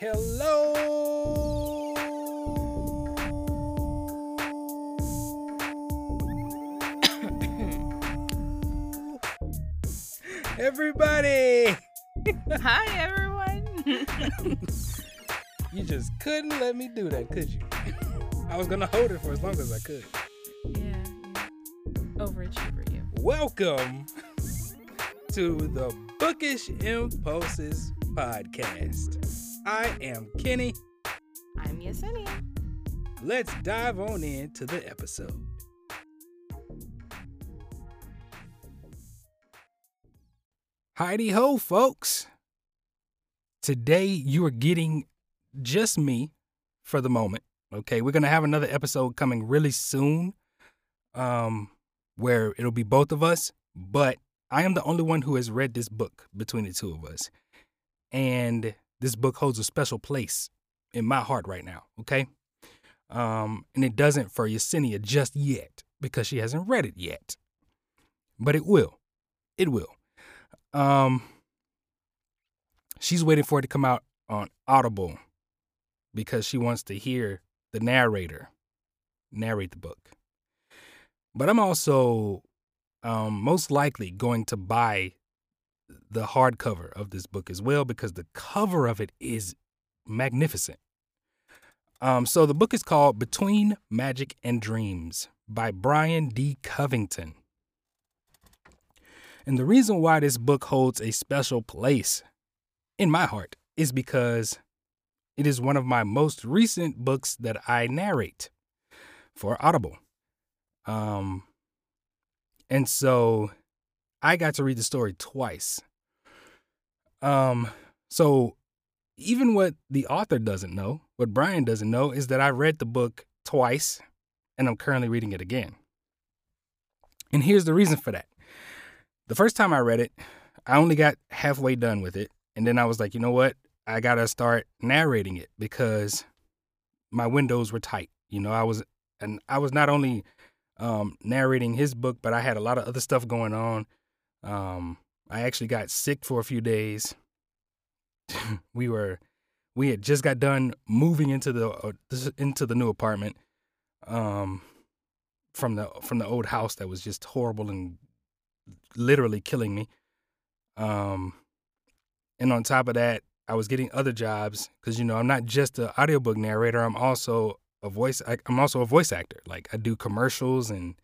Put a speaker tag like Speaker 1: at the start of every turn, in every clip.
Speaker 1: Hello, everybody.
Speaker 2: Hi, everyone.
Speaker 1: You just couldn't let me do that, could you? I was gonna hold it for as long as I could.
Speaker 2: yeah, overachiever you.
Speaker 1: Welcome to the Bookish Impulses podcast. I am Kenny.
Speaker 2: I'm Yesenia.
Speaker 1: Let's dive on into the episode. Heidi ho, folks. Today you are getting just me for the moment. Okay, we're gonna have another episode coming really soon, um, where it'll be both of us. But I am the only one who has read this book between the two of us, and this book holds a special place in my heart right now. Okay, um, and it doesn't for Yesenia just yet because she hasn't read it yet, but it will. It will. Um, she's waiting for it to come out on Audible because she wants to hear the narrator narrate the book. But I'm also um, most likely going to buy the hardcover of this book as well because the cover of it is magnificent. Um, so the book is called Between Magic and Dreams by Brian D. Covington. And the reason why this book holds a special place in my heart is because it is one of my most recent books that I narrate for Audible. Um, and so I got to read the story twice. Um, so even what the author doesn't know, what Brian doesn't know, is that I read the book twice and I'm currently reading it again. And here's the reason for that. The first time I read it, I only got halfway done with it. And then I was like, you know what? I got to start narrating it because my windows were tight. You know, I was, and I was not only um, narrating his book, but I had a lot of other stuff going on. Um, I actually got sick for a few days. we were, we had just got done moving into the uh, into the new apartment, um, from the from the old house that was just horrible and literally killing me. Um, and on top of that, I was getting other jobs because you know I'm not just an audiobook narrator. I'm also a voice. I, I'm also a voice actor. Like I do commercials and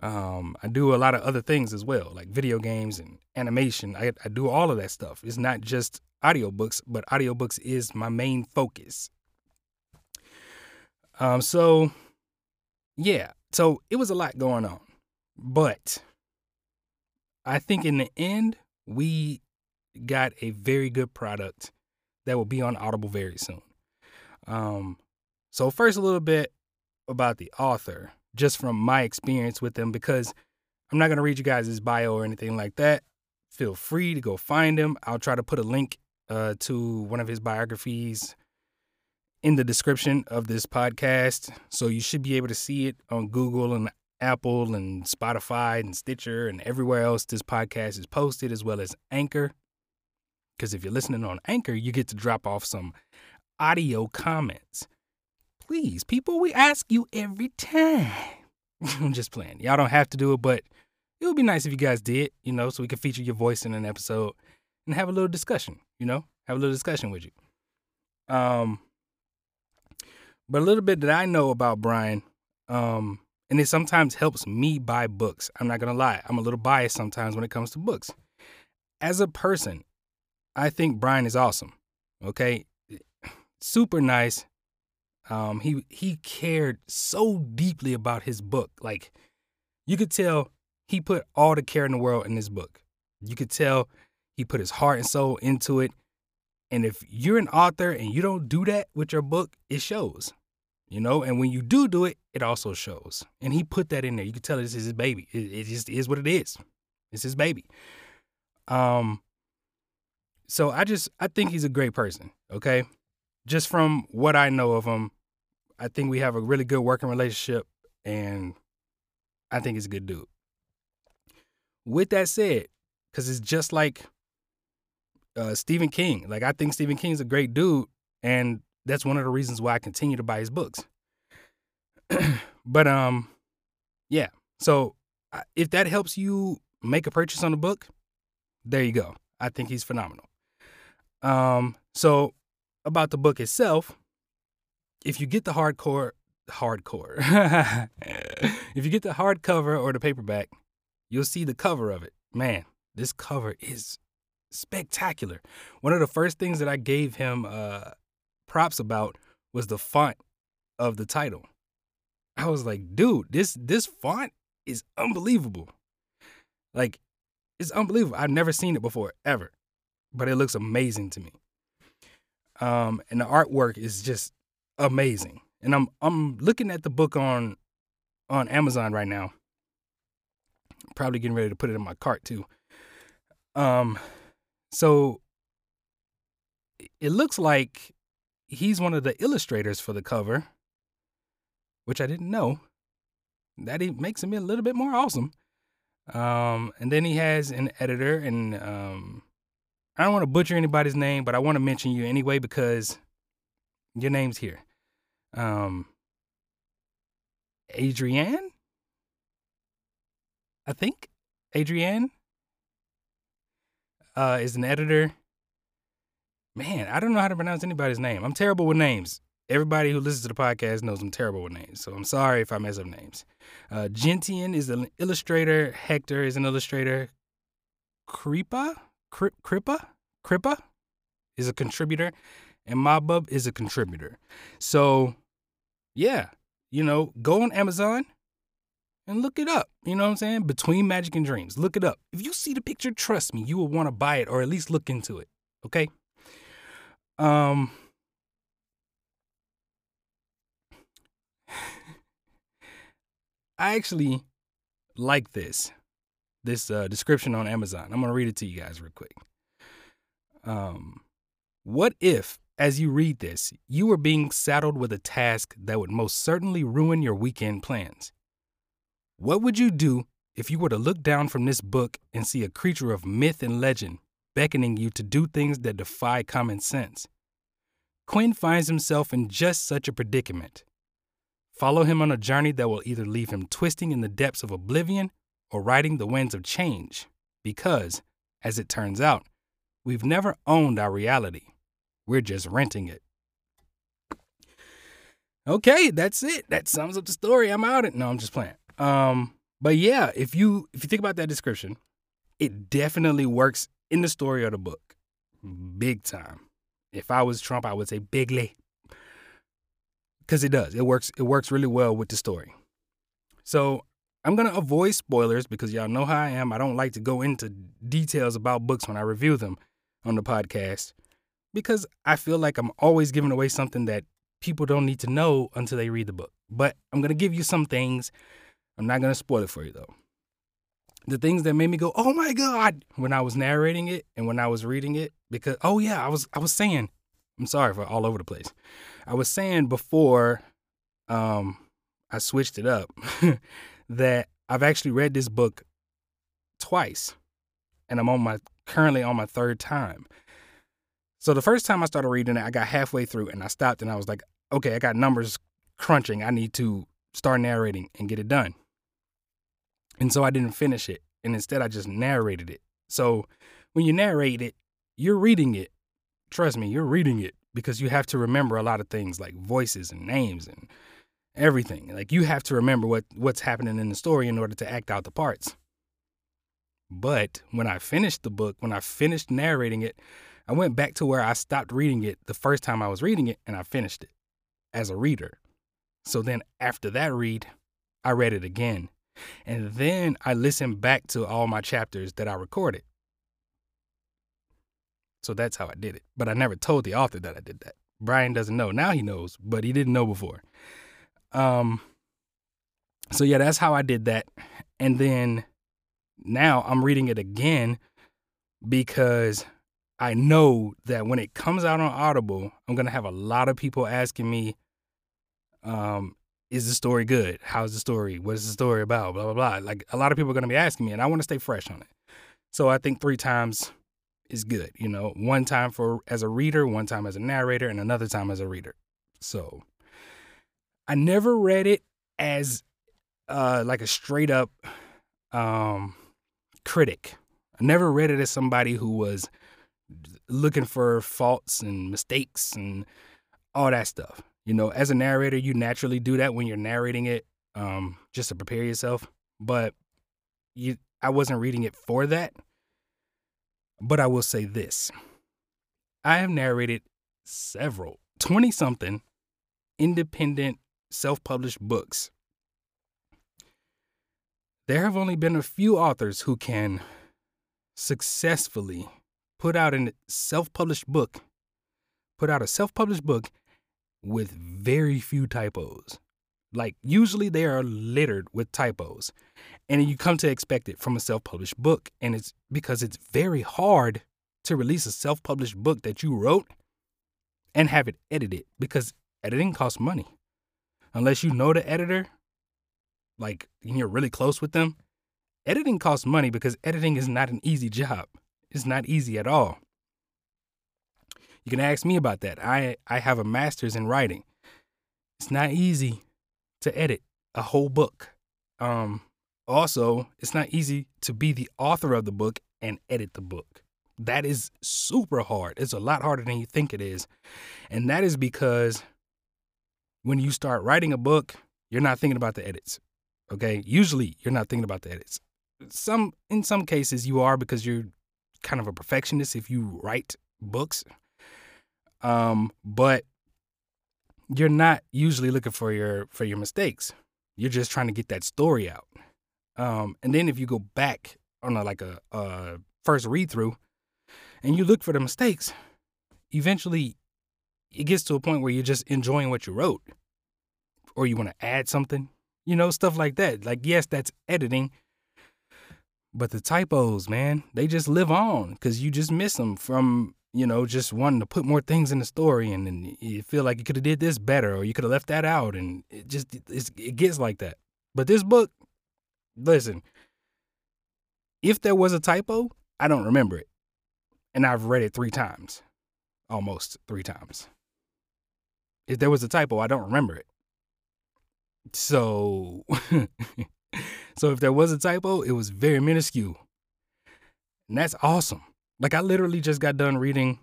Speaker 1: um, I do a lot of other things as well, like video games and animation. I, I do all of that stuff. It's not just audiobooks, but audiobooks is my main focus. Um, so yeah, so it was a lot going on, but I think in the end we got a very good product that will be on Audible very soon. Um, so first, a little bit about the author, just from my experience with them, because I'm not gonna read you guys his bio or anything like that. Feel free to go find him. I'll try to put a link uh, to one of his biographies in the description of this podcast, so you should be able to see it on Google and Apple and Spotify and Stitcher and everywhere else this podcast is posted, as well as Anchor. Because if you're listening on Anchor, you get to drop off some audio comments. Please, people, we ask you every time. I'm just playing. Y'all don't have to do it, but it would be nice if you guys did, you know, so we could feature your voice in an episode and have a little discussion, you know, have a little discussion with you. Um, but a little bit that I know about Brian, um, and it sometimes helps me buy books. I'm not gonna lie, I'm a little biased sometimes when it comes to books. As a person, I think Brian is awesome. Okay, super nice. Um, he he cared so deeply about his book. Like you could tell he put all the care in the world in this book. You could tell he put his heart and soul into it. And if you're an author and you don't do that with your book, it shows. You know, and when you do do it, it also shows. And he put that in there. You can tell this is his baby. It, it just is what it is. It's his baby. Um, so I just I think he's a great person. Okay, just from what I know of him, I think we have a really good working relationship, and I think he's a good dude. With that said, because it's just like uh, Stephen King. Like I think Stephen King's a great dude, and that's one of the reasons why I continue to buy his books. but um, yeah. So if that helps you make a purchase on the book, there you go. I think he's phenomenal. Um, so about the book itself, if you get the hardcore, hardcore, if you get the hardcover or the paperback, you'll see the cover of it. Man, this cover is spectacular. One of the first things that I gave him uh, props about was the font of the title. I was like, dude, this this font is unbelievable. Like, it's unbelievable. I've never seen it before, ever. But it looks amazing to me. Um, and the artwork is just amazing. And I'm I'm looking at the book on on Amazon right now. Probably getting ready to put it in my cart too. Um, so it looks like he's one of the illustrators for the cover, which I didn't know. That he makes him a little bit more awesome. Um, and then he has an editor, and um, I don't want to butcher anybody's name, but I want to mention you anyway because your name's here. Um, Adrienne, I think Adrienne uh, is an editor. Man, I don't know how to pronounce anybody's name. I'm terrible with names. Everybody who listens to the podcast knows I'm terrible with names, so I'm sorry if I mess up names. Uh, Gentian is an illustrator. Hector is an illustrator. Kripa, Kripa, Kripa is a contributor, and Mobub is a contributor. So, yeah, you know, go on Amazon and look it up. You know what I'm saying? Between Magic and Dreams, look it up. If you see the picture, trust me, you will want to buy it or at least look into it. Okay. Um. I actually like this this uh, description on Amazon. I'm gonna read it to you guys real quick. Um, what if, as you read this, you are being saddled with a task that would most certainly ruin your weekend plans? What would you do if you were to look down from this book and see a creature of myth and legend beckoning you to do things that defy common sense? Quinn finds himself in just such a predicament. Follow him on a journey that will either leave him twisting in the depths of oblivion or riding the winds of change, because, as it turns out, we've never owned our reality. We're just renting it. Okay, that's it. That sums up the story. I'm out it. No, I'm just playing. Um, but yeah, if you if you think about that description, it definitely works in the story of the book. Big time. If I was Trump, I would say bigly because it does. It works. It works really well with the story. So I'm gonna avoid spoilers because y'all know how I am. I don't like to go into details about books when I review them on the podcast because I feel like I'm always giving away something that people don't need to know until they read the book. But I'm gonna give you some things. I'm not gonna spoil it for you though. The things that made me go, "Oh my god!" when I was narrating it and when I was reading it, because oh yeah, I was I was saying, I'm sorry for all over the place. I was saying before um, I switched it up that I've actually read this book twice, and I'm on my currently on my third time. So the first time I started reading it, I got halfway through and I stopped and I was like, okay, I got numbers crunching. I need to start narrating and get it done. And so I didn't finish it. And instead, I just narrated it. So when you narrate it, you're reading it. Trust me, you're reading it because you have to remember a lot of things like voices and names and everything. Like you have to remember what what's happening in the story in order to act out the parts. But when I finished the book, when I finished narrating it, I went back to where I stopped reading it the first time I was reading it and I finished it as a reader. So then after that read, I read it again. And then I listened back to all my chapters that I recorded. So that's how I did it. But I never told the author that I did that. Brian doesn't know. Now he knows, but he didn't know before. Um so yeah, that's how I did that. And then now I'm reading it again because I know that when it comes out on Audible, I'm gonna have a lot of people asking me, um, is the story good? How's the story? What is the story about? Blah blah blah. Like a lot of people are gonna be asking me, and I want to stay fresh on it. So I think three times is good. You know, one time for as a reader, one time as a narrator, and another time as a reader. So I never read it as uh like a straight up um critic. I never read it as somebody who was looking for faults and mistakes and all that stuff. You know, as a narrator, you naturally do that when you're narrating it, um, just to prepare yourself. But you, I wasn't reading it for that. But I will say this: I have narrated several, twenty something, independent, self-published books. There have only been a few authors who can successfully put out a self-published book, put out a self-published book with very few typos. Like usually they are littered with typos. And you come to expect it from a self-published book and it's because it's very hard to release a self-published book that you wrote and have it edited because editing costs money. Unless you know the editor, like you're really close with them, editing costs money because editing is not an easy job. It's not easy at all. You can ask me about that. I, I have a master's in writing. It's not easy to edit a whole book. Um, also, it's not easy to be the author of the book and edit the book. That is super hard. It's a lot harder than you think it is. And that is because when you start writing a book, you're not thinking about the edits. Okay? Usually, you're not thinking about the edits. Some in some cases you are because you're kind of a perfectionist if you write books. Um, but you're not usually looking for your for your mistakes. You're just trying to get that story out. Um, and then if you go back on a, like a, a first read through, and you look for the mistakes, eventually it gets to a point where you're just enjoying what you wrote, or you want to add something, you know, stuff like that. Like yes, that's editing, but the typos, man, they just live on because you just miss them from you know, just wanting to put more things in the story and then you feel like you could have did this better or you could have left that out and it just it gets like that. But this book, listen, if there was a typo, I don't remember it. And I've read it 3 times. Almost 3 times. If there was a typo, I don't remember it. So so if there was a typo, it was very minuscule. And that's awesome. Like I literally just got done reading.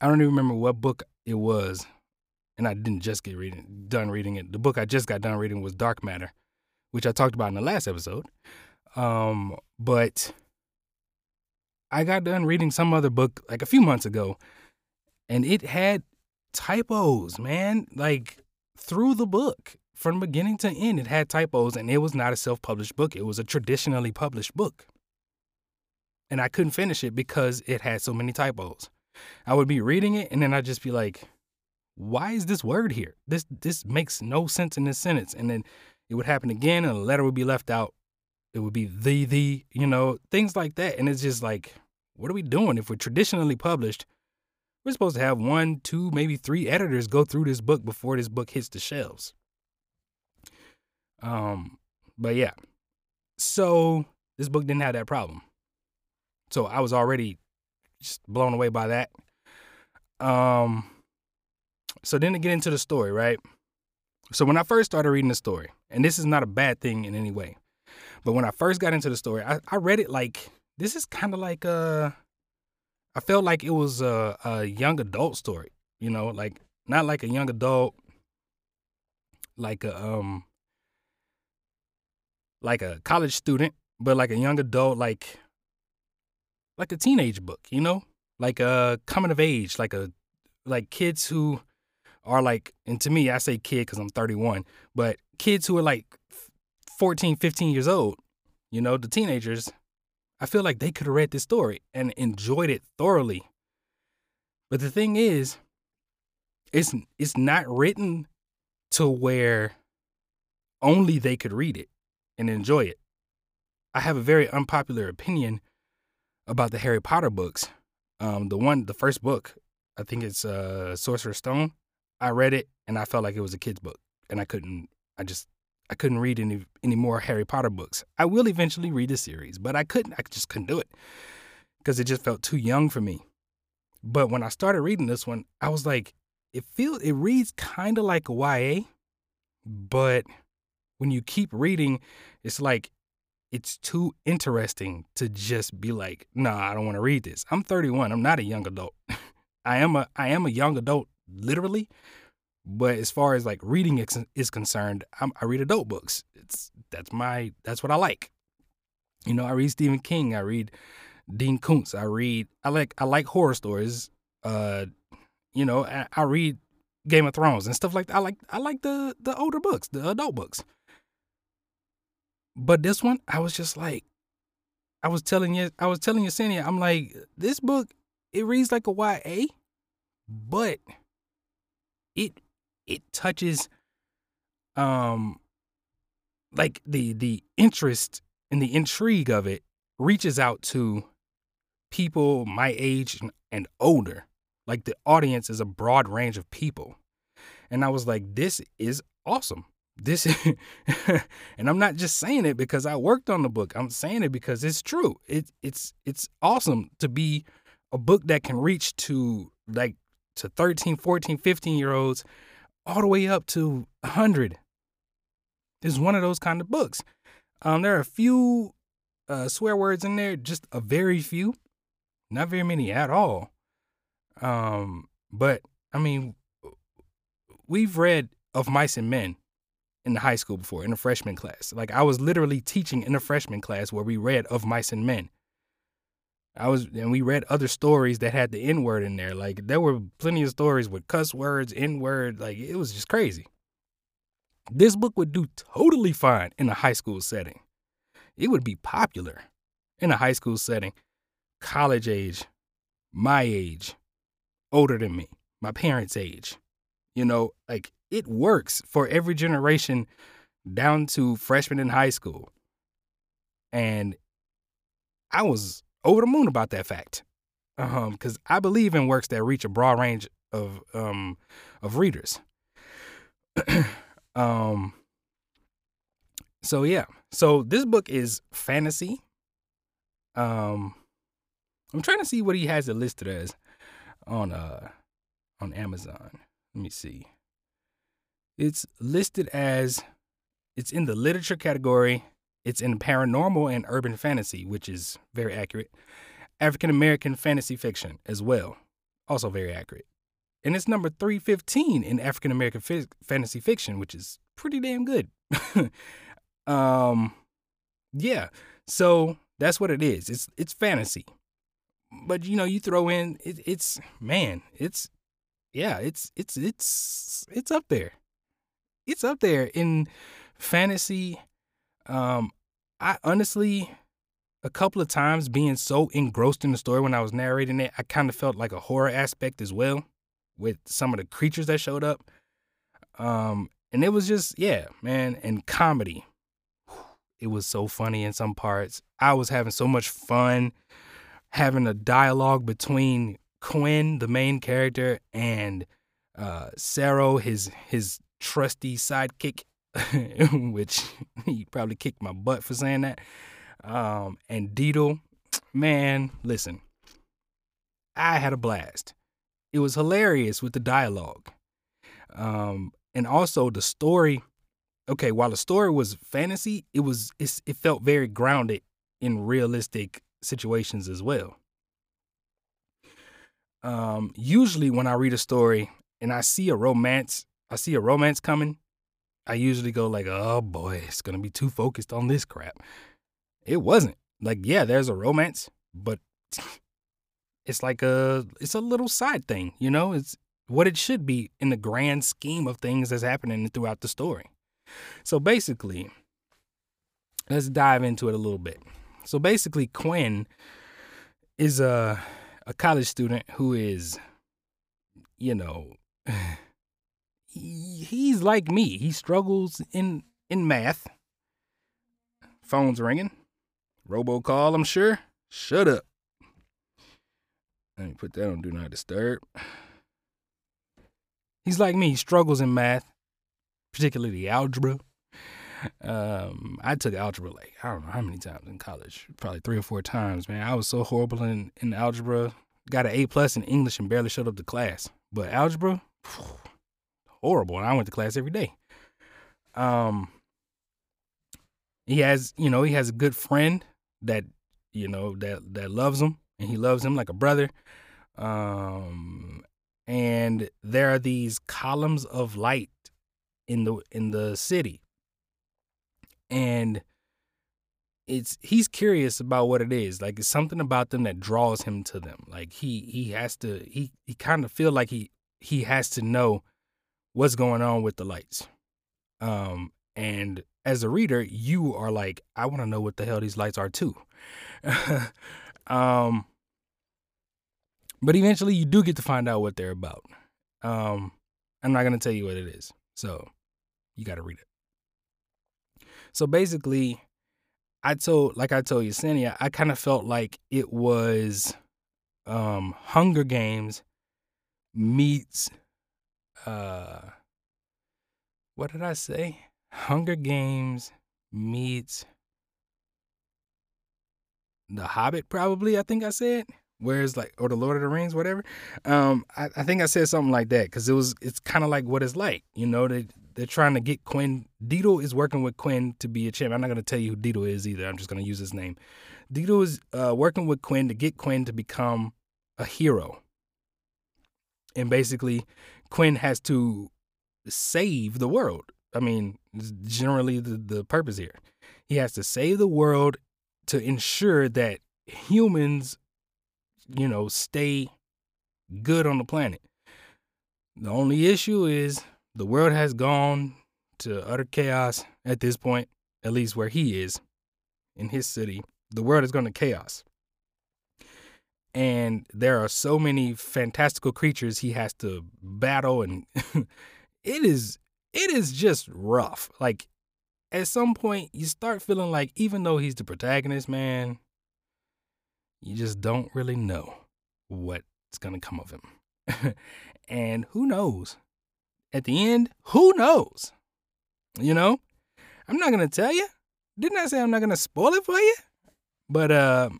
Speaker 1: I don't even remember what book it was, and I didn't just get reading done reading it. The book I just got done reading was Dark Matter, which I talked about in the last episode. Um, but I got done reading some other book like a few months ago, and it had typos, man. Like through the book, from beginning to end, it had typos, and it was not a self-published book. It was a traditionally published book and I couldn't finish it because it had so many typos. I would be reading it and then I'd just be like, why is this word here? This this makes no sense in this sentence. And then it would happen again and a letter would be left out. It would be the the, you know, things like that. And it's just like, what are we doing? If we're traditionally published, we're supposed to have one, two, maybe three editors go through this book before this book hits the shelves. Um, but yeah. So this book didn't have that problem. So I was already just blown away by that. Um, so then to get into the story, right? So when I first started reading the story, and this is not a bad thing in any way, but when I first got into the story, I, I read it like this is kind of like a. I felt like it was a, a young adult story, you know, like not like a young adult, like a um, like a college student, but like a young adult, like like a teenage book, you know, like a coming of age, like a like kids who are like, and to me, I say kid because I'm 31, but kids who are like 14, 15 years old, you know, the teenagers, I feel like they could have read this story and enjoyed it thoroughly. But the thing is, it's it's not written to where only they could read it and enjoy it. I have a very unpopular opinion about the Harry Potter books. Um, the one, the first book, I think it's uh, Sorcerer's Stone. I read it and I felt like it was a kid's book, and I couldn't. I just I couldn't read any any more Harry Potter books. I will eventually read the series, but I couldn't. I just couldn't do it because it just felt too young for me. But when I started reading this one, I was like, it feels it reads kind of like YA, but when you keep reading, it's like it's too interesting to just be like, nah, I don't want to read this. I'm 31. I'm not a young adult. I am a I am a young adult, literally. But as far as like reading is, concerned, I'm, I read adult books. It's that's my that's what I like. You know, I read Stephen King. I read Dean Koontz. I read. I like. I like horror stories. Uh, you know, I, I read Game of Thrones and stuff like that. I like. I like the the older books, the adult books. But this one, I was just like, I was telling you, I was telling you, Yesenia, I'm like, this book, it reads like a YA, but it it touches um like the the interest and the intrigue of it reaches out to people my age and older. Like the audience is a broad range of people. And I was like, this is awesome. This and I'm not just saying it because I worked on the book. I'm saying it because it's true. It it's it's awesome to be a book that can reach to like to 13, 14, 15 year olds all the way up to 100. It's one of those kind of books. Um, there are a few uh, swear words in there, just a very few, not very many at all. Um, but I mean, we've read Of Mice and Men in the high school before, in a freshman class. Like I was literally teaching in a freshman class where we read Of Mice and Men. I was, and we read other stories that had the N word in there. Like there were plenty of stories with cuss words, N word. Like it was just crazy. This book would do totally fine in a high school setting. It would be popular in a high school setting, college age, my age, older than me, my parents' age. You know, like it works for every generation down to freshmen in high school. And I was over the moon about that fact. Um, because I believe in works that reach a broad range of um of readers. um so yeah. So this book is fantasy. Um I'm trying to see what he has it listed as on uh on Amazon. Let me see. It's listed as it's in the literature category. It's in paranormal and urban fantasy, which is very accurate. African American fantasy fiction as well, also very accurate. And it's number 315 in African American fantasy fiction, which is pretty damn good. um yeah. So that's what it is. It's it's fantasy. But you know, you throw in it, it's man, it's yeah, it's it's it's it's up there. It's up there in fantasy. Um, I honestly, a couple of times being so engrossed in the story when I was narrating it, I kind of felt like a horror aspect as well with some of the creatures that showed up. Um, and it was just yeah, man, and comedy. It was so funny in some parts. I was having so much fun having a dialogue between Quinn, the main character, and uh, Saro, his his trusty sidekick, which he probably kicked my butt for saying that. Um, and Deedle, man, listen, I had a blast. It was hilarious with the dialogue, um, and also the story. Okay, while the story was fantasy, it was it felt very grounded in realistic situations as well um, usually when I read a story and I see a romance, I see a romance coming, I usually go like, "Oh boy, it's gonna be too focused on this crap." It wasn't. Like, yeah, there's a romance, but it's like a it's a little side thing, you know? It's what it should be in the grand scheme of things that's happening throughout the story. So basically, let's dive into it a little bit. So basically, Quinn is a a college student who is, you know, he, he's like me. He struggles in in math. Phone's ringing. Robocall, I'm sure. Shut up. Let me put that on Do Not Disturb. He's like me. He struggles in math, particularly algebra. um, I took algebra like I don't know how many times in college, probably three or four times. Man, I was so horrible in, in algebra. Got an A plus in English and barely showed up to class. But algebra, horrible. And I went to class every day. Um, he has, you know, he has a good friend that, you know, that that loves him, and he loves him like a brother. Um, and there are these columns of light in the in the city and it's he's curious about what it is like it's something about them that draws him to them like he he has to he he kind of feel like he he has to know what's going on with the lights. Um and as a reader you are like i want to know what the hell these lights are too. Um but eventually you do get to find out what they're about. Um i'm not going to tell you what it is so you got to read it. So basically I told, like I told you, Yesenia, I kind of felt like it was um, Hunger Games meets, uh, what did I say? Hunger Games meets The Hobbit, probably, I think I said. Whereas like, or the Lord of the Rings, whatever. Um, I, I think I said something like that because it was, it's kind of like what it's like, you know. They they're trying to get Quinn. Dito is working with Quinn to be a champ. I'm not to tell you who Dito is either. I'm just to use his name. Dito is uh, working with Quinn to get Quinn to become a hero. And basically, Quinn has to save the world. I mean, generally the, the purpose here. He has to save the world to ensure that humans you know, stay good on the planet. The only issue is the world has gone to utter chaos at this point, at least where he is in his city. The world is going to chaos. And there are so many fantastical creatures he has to battle and it is it is just rough. Like at some point you start feeling like even though he's the protagonist, man, you just don't really know what's going to come of him. and who knows? At the end, who knows? You know? I'm not going to tell you. Didn't I say I'm not going to spoil it for you? But uh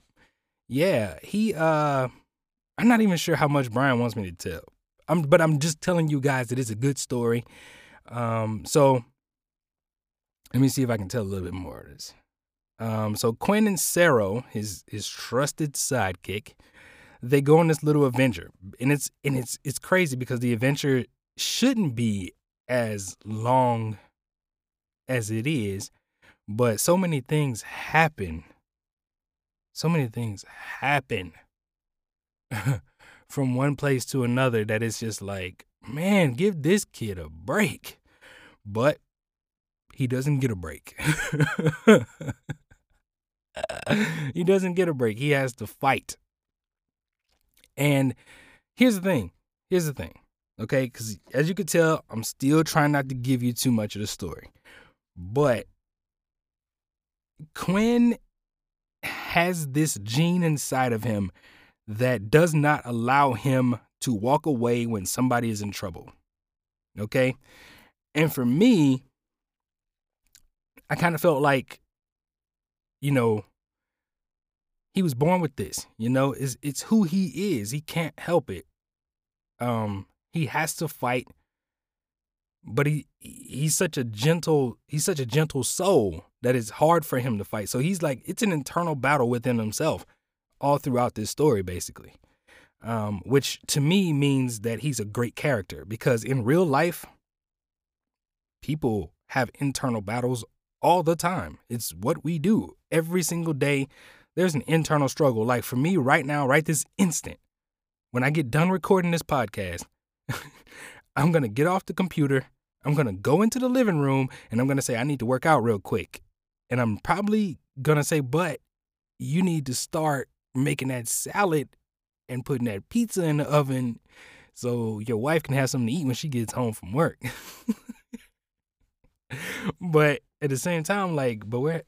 Speaker 1: yeah, he uh I'm not even sure how much Brian wants me to tell. I'm but I'm just telling you guys that it's a good story. Um so let me see if I can tell a little bit more of this. Um, so Quinn and Sero, his his trusted sidekick, they go on this little adventure, and it's and it's it's crazy because the adventure shouldn't be as long as it is, but so many things happen. So many things happen from one place to another that it's just like, man, give this kid a break. But he doesn't get a break. he doesn't get a break. He has to fight. And here's the thing. Here's the thing. Okay, because as you can tell, I'm still trying not to give you too much of the story. But Quinn has this gene inside of him that does not allow him to walk away when somebody is in trouble. Okay? And for me, I kind of felt like you know, he was born with this. You know, it's it's who he is. He can't help it. Um, he has to fight, but he he's such a gentle he's such a gentle soul that it's hard for him to fight. So he's like it's an internal battle within himself all throughout this story, basically. Um, which to me means that he's a great character because in real life, people have internal battles all the time. It's what we do every single day. There's an internal struggle. Like for me right now, right this instant, when I get done recording this podcast, I'm going to get off the computer. I'm going to go into the living room and I'm going to say, I need to work out real quick. And I'm probably going to say, but you need to start making that salad and putting that pizza in the oven so your wife can have something to eat when she gets home from work. but at the same time, like, but we're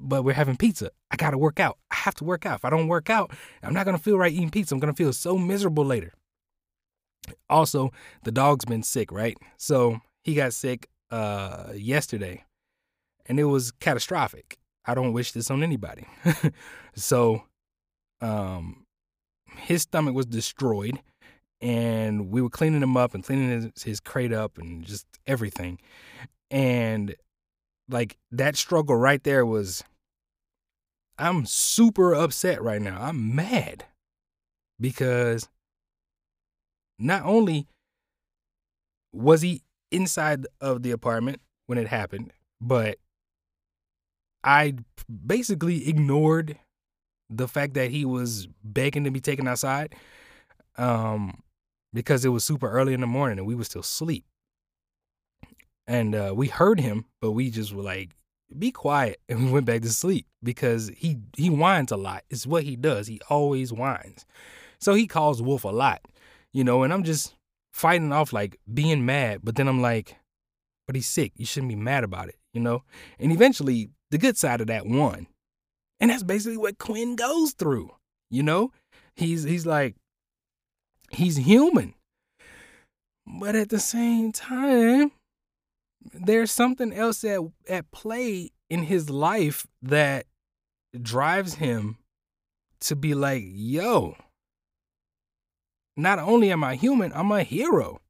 Speaker 1: but we're having pizza. I gotta work out. I have to work out. If I don't work out, I'm not gonna feel right eating pizza. I'm gonna feel so miserable later. Also, the dog's been sick, right? So he got sick uh yesterday. and it was catastrophic. I don't wish this on anybody. so, um, his stomach was destroyed, and we were cleaning him up and cleaning his, his crate up and just everything. And like that struggle right there was I'm super upset right now. I'm mad because not only was he inside of the apartment when it happened, but I basically ignored the fact that he was begging to be taken outside um, because it was super early in the morning and we were still asleep. And uh, we heard him, but we just were like, be quiet. And we went back to sleep because he, he whines a lot. It's what he does. He always whines. So he calls Wolf a lot, you know, and I'm just fighting off like being mad. But then I'm like, but he's sick. You shouldn't be mad about it, you know? And eventually, the good side of that won. And that's basically what Quinn goes through, you know? He's he's like he's human. But at the same time, there's something else at at play in his life that drives him to be like, yo, not only am I human, I'm a hero.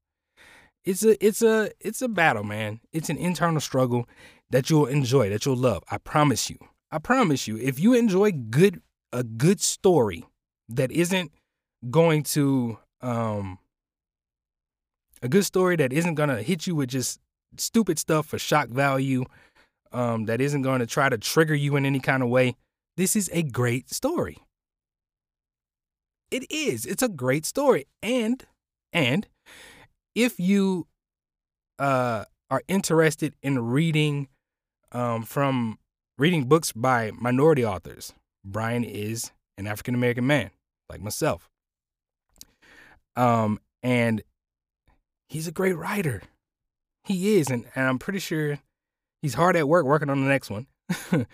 Speaker 1: It's a it's a it's a battle, man. It's an internal struggle that you'll enjoy, that you'll love. I promise you. I promise you. If you enjoy good a good story that isn't going to um a good story that isn't going to hit you with just stupid stuff for shock value um that isn't going to try to trigger you in any kind of way, this is a great story. It is. It's a great story. And and if you uh are interested in reading um from reading books by minority authors, Brian is an African American man like myself. Um and he's a great writer. He is and, and I'm pretty sure he's hard at work working on the next one.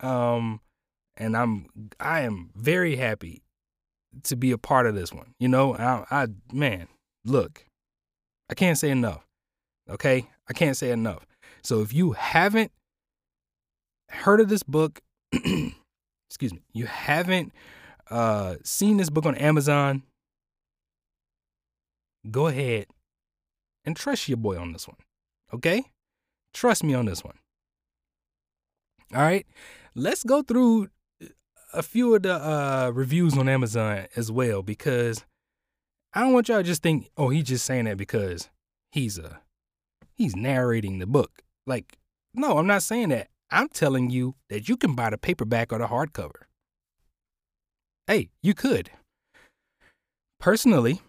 Speaker 1: um and I'm I am very happy to be a part of this one. You know, I, I man, look, I can't say enough. Okay, I can't say enough. So if you haven't heard of this book, excuse me, you haven't uh, seen this book on Amazon, go ahead and trust your boy on this one. Okay, trust me on this one. All right, let's go through a few of the uh, reviews on Amazon as well because I don't want y'all to just think, oh, he's just saying that because he's a he's narrating the book. Like, no, I'm not saying that. I'm telling you that you can buy the paperback or the hardcover. Hey, you could. Personally,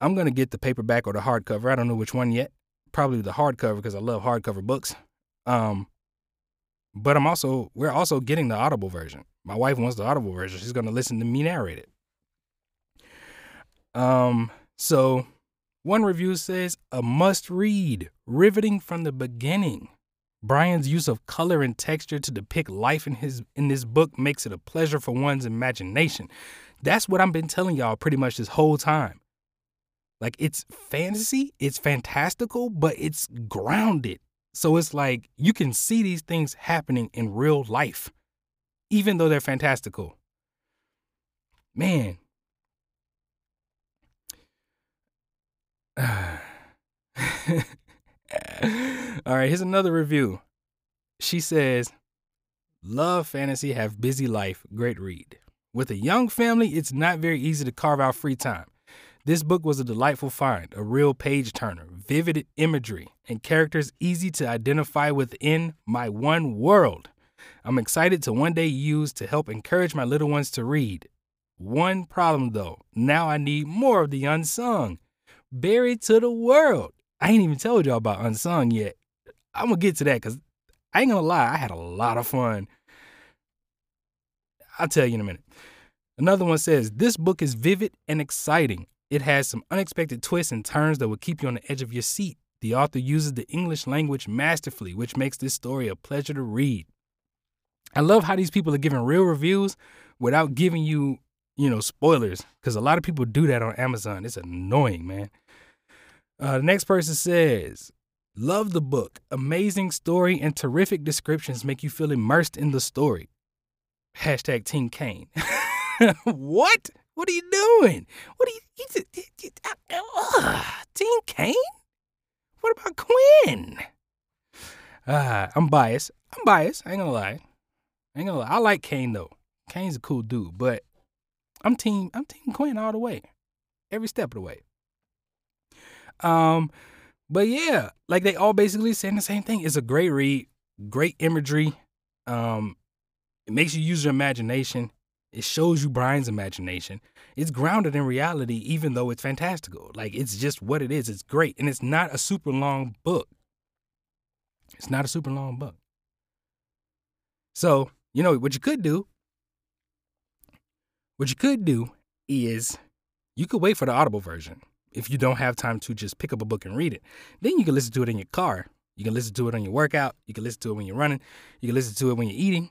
Speaker 1: I'm gonna get the paperback or the hardcover. I don't know which one yet. Probably the hardcover because I love hardcover books. Um, but I'm also we're also getting the Audible version. My wife wants the Audible version. She's gonna listen to me narrate it. Um, so one review says a must read, riveting from the beginning. Brian's use of color and texture to depict life in his in this book makes it a pleasure for one's imagination. That's what I've been telling y'all pretty much this whole time. Like it's fantasy, it's fantastical, but it's grounded. So it's like you can see these things happening in real life, even though they're fantastical. Man. All right, here's another review. She says, Love fantasy, have busy life, great read. With a young family, it's not very easy to carve out free time. This book was a delightful find, a real page turner, vivid imagery, and characters easy to identify within my one world. I'm excited to one day use to help encourage my little ones to read. One problem though, now I need more of the unsung. Buried to the world. I ain't even told y'all about unsung yet. I'm gonna get to that because I ain't gonna lie, I had a lot of fun. I'll tell you in a minute. Another one says, This book is vivid and exciting. It has some unexpected twists and turns that will keep you on the edge of your seat. The author uses the English language masterfully, which makes this story a pleasure to read. I love how these people are giving real reviews without giving you, you know, spoilers, because a lot of people do that on Amazon. It's annoying, man. Uh, the next person says, Love the book. Amazing story and terrific descriptions make you feel immersed in the story. Hashtag Team Kane. what? What are you doing? What are you? you, you, you uh, Team Kane? What about Quinn? Uh, I'm biased. I'm biased. I ain't gonna lie. I ain't gonna lie. I like Kane though. Kane's a cool dude, but I'm team. I'm team Quinn all the way, every step of the way. Um, but yeah, like they all basically saying the same thing. It's a great read, great imagery. Um, it makes you use your imagination. It shows you Brian's imagination. It's grounded in reality, even though it's fantastical. Like it's just what it is. It's great, and it's not a super long book. It's not a super long book. So you know what you could do. What you could do is you could wait for the audible version if you don't have time to just pick up a book and read it. Then you can listen to it in your car. You can listen to it on your workout. You can listen to it when you're running. You can listen to it when you're eating.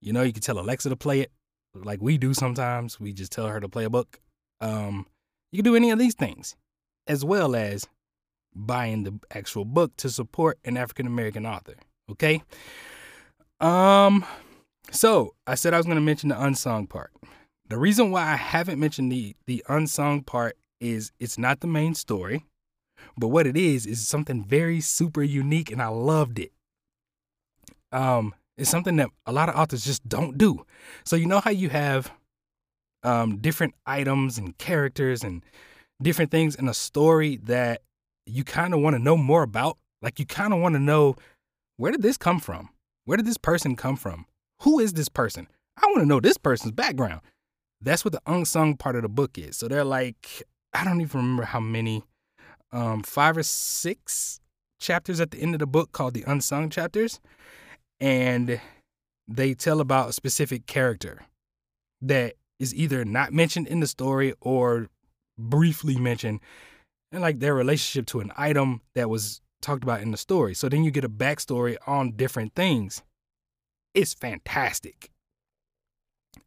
Speaker 1: You know, you can tell Alexa to play it like we do sometimes. We just tell her to play a book. Um, you can do any of these things, as well as buying the actual book to support an African American author. Okay. Um, so I said I was going to mention the unsung part. The reason why I haven't mentioned the the unsung part is it's not the main story, but what it is is something very super unique, and I loved it. Um, it's something that a lot of authors just don't do. So you know how you have um, different items and characters and different things in a story that you kind of want to know more about. Like you kind of want to know where did this come from? Where did this person come from? Who is this person? I want to know this person's background. That's what the unsung part of the book is. So they're like, I don't even remember how many, um, five or six chapters at the end of the book called the unsung chapters. And they tell about a specific character that is either not mentioned in the story or briefly mentioned and like their relationship to an item that was talked about in the story. So then you get a backstory on different things. It's fantastic.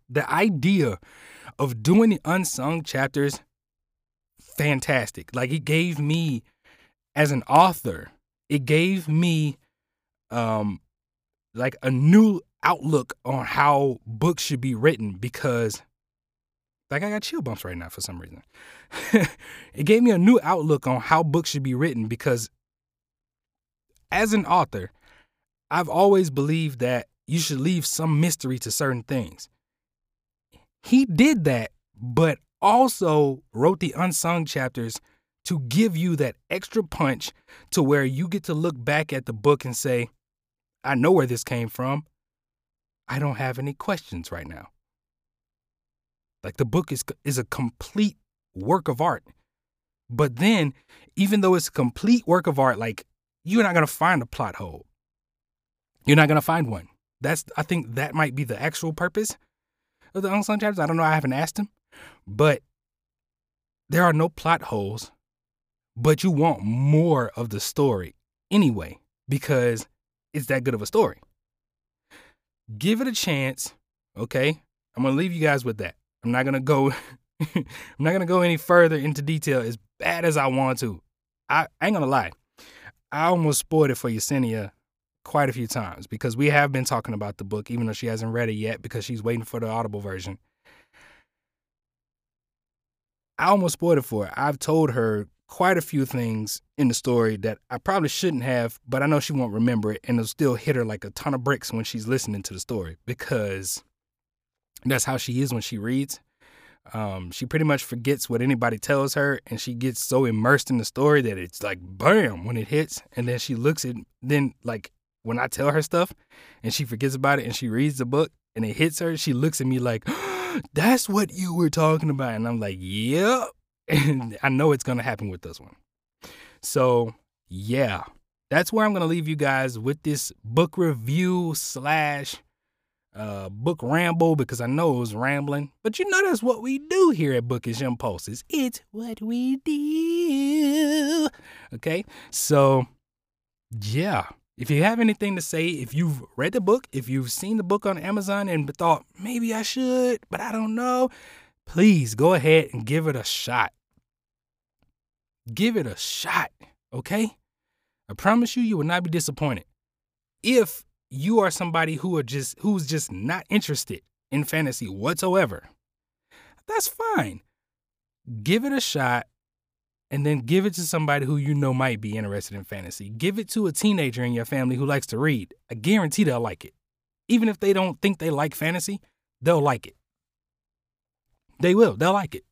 Speaker 1: The idea of doing the unsung chapters, fantastic. Like it gave me, as an author, it gave me um like a new outlook on how books should be written because like I got chill bumps right now for some reason. it gave me a new outlook on how books should be written because as an author, I've always believed that you should leave some mystery to certain things. He did that, but also wrote the unsung chapters to give you that extra punch to where you get to look back at the book and say, I know where this came from. I don't have any questions right now. Like the book is is a complete work of art. But then, even though it's a complete work of art, like you're not gonna find a plot hole. You're not gonna find one. That's I think that might be the actual purpose of the unsung chapters. I don't know. I haven't asked him, but there are no plot holes. But you want more of the story anyway because it's that good of a story. Give it a chance, okay? I'm gonna leave you guys with that. I'm not gonna go. I'm not gonna go any further into detail as bad as I want to. I, I ain't gonna lie. I almost spoiled it for Yesenia quite a few times because we have been talking about the book, even though she hasn't read it yet because she's waiting for the Audible version. I almost spoiled it for her. I've told her quite a few things in the story that I probably shouldn't have, but I know she won't remember it and it'll still hit her like a ton of bricks when she's listening to the story because that's how she is when she reads. Um, she pretty much forgets what anybody tells her, and she gets so immersed in the story that it's like bam when it hits, and then she looks at then like when I tell her stuff and she forgets about it and she reads the book and it hits her, she looks at me like, that's what you were talking about. And I'm like, yep. And I know it's going to happen with this one. So, yeah, that's where I'm going to leave you guys with this book review slash uh, book ramble because I know it was rambling. But you know, that's what we do here at Bookish Impulses. It's what we do. Okay. So, yeah. If you have anything to say, if you've read the book, if you've seen the book on Amazon and thought, maybe I should, but I don't know, please go ahead and give it a shot. Give it a shot, okay? I promise you, you will not be disappointed. If you are somebody who are just who's just not interested in fantasy whatsoever, that's fine. Give it a shot and then give it to somebody who you know might be interested in fantasy. Give it to a teenager in your family who likes to read. I guarantee they'll like it. Even if they don't think they like fantasy, they'll like it. They will. They'll like it.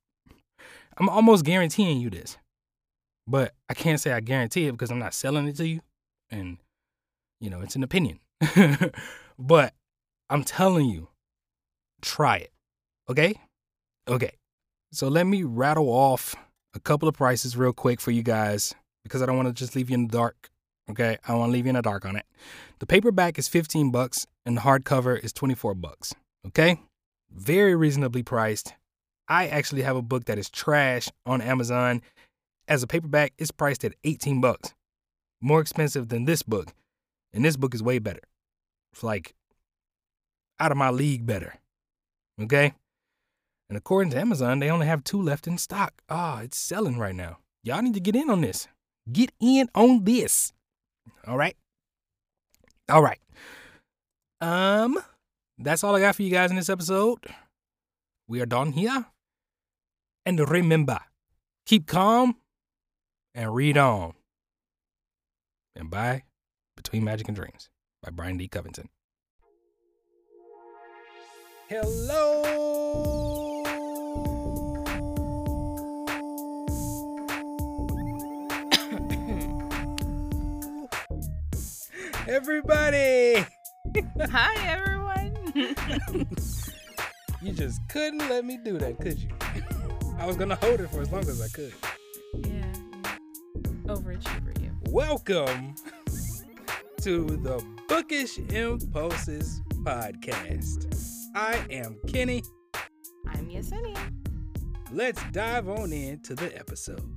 Speaker 1: I'm almost guaranteeing you this. But I can't say I guarantee it because I'm not selling it to you. And, you know, it's an opinion. but I'm telling you, try it. Okay? Okay. So let me rattle off a couple of prices real quick for you guys because I don't want to just leave you in the dark. Okay? I want to leave you in the dark on it. The paperback is 15 bucks and the hardcover is 24 bucks. Okay? Very reasonably priced. I actually have a book that is trash on Amazon. As a paperback, it's priced at 18 bucks. More expensive than this book. And this book is way better. It's like out of my league better. Okay? And according to Amazon, they only have two left in stock. Ah, oh, it's selling right now. Y'all need to get in on this. Get in on this. All right? All right. Um, that's all I got for you guys in this episode. We are done here. And remember, keep calm and read on. And bye. Between Magic and Dreams by Brian D. Covington. Hello. Everybody.
Speaker 2: Hi, everyone.
Speaker 1: you just couldn't let me do that, could you? I was gonna hold it for as long as I could.
Speaker 2: Yeah, overachiever you.
Speaker 1: Welcome to the Bookish Impulses podcast. I am Kenny.
Speaker 2: I'm Yesenia.
Speaker 1: Let's dive on into the episode.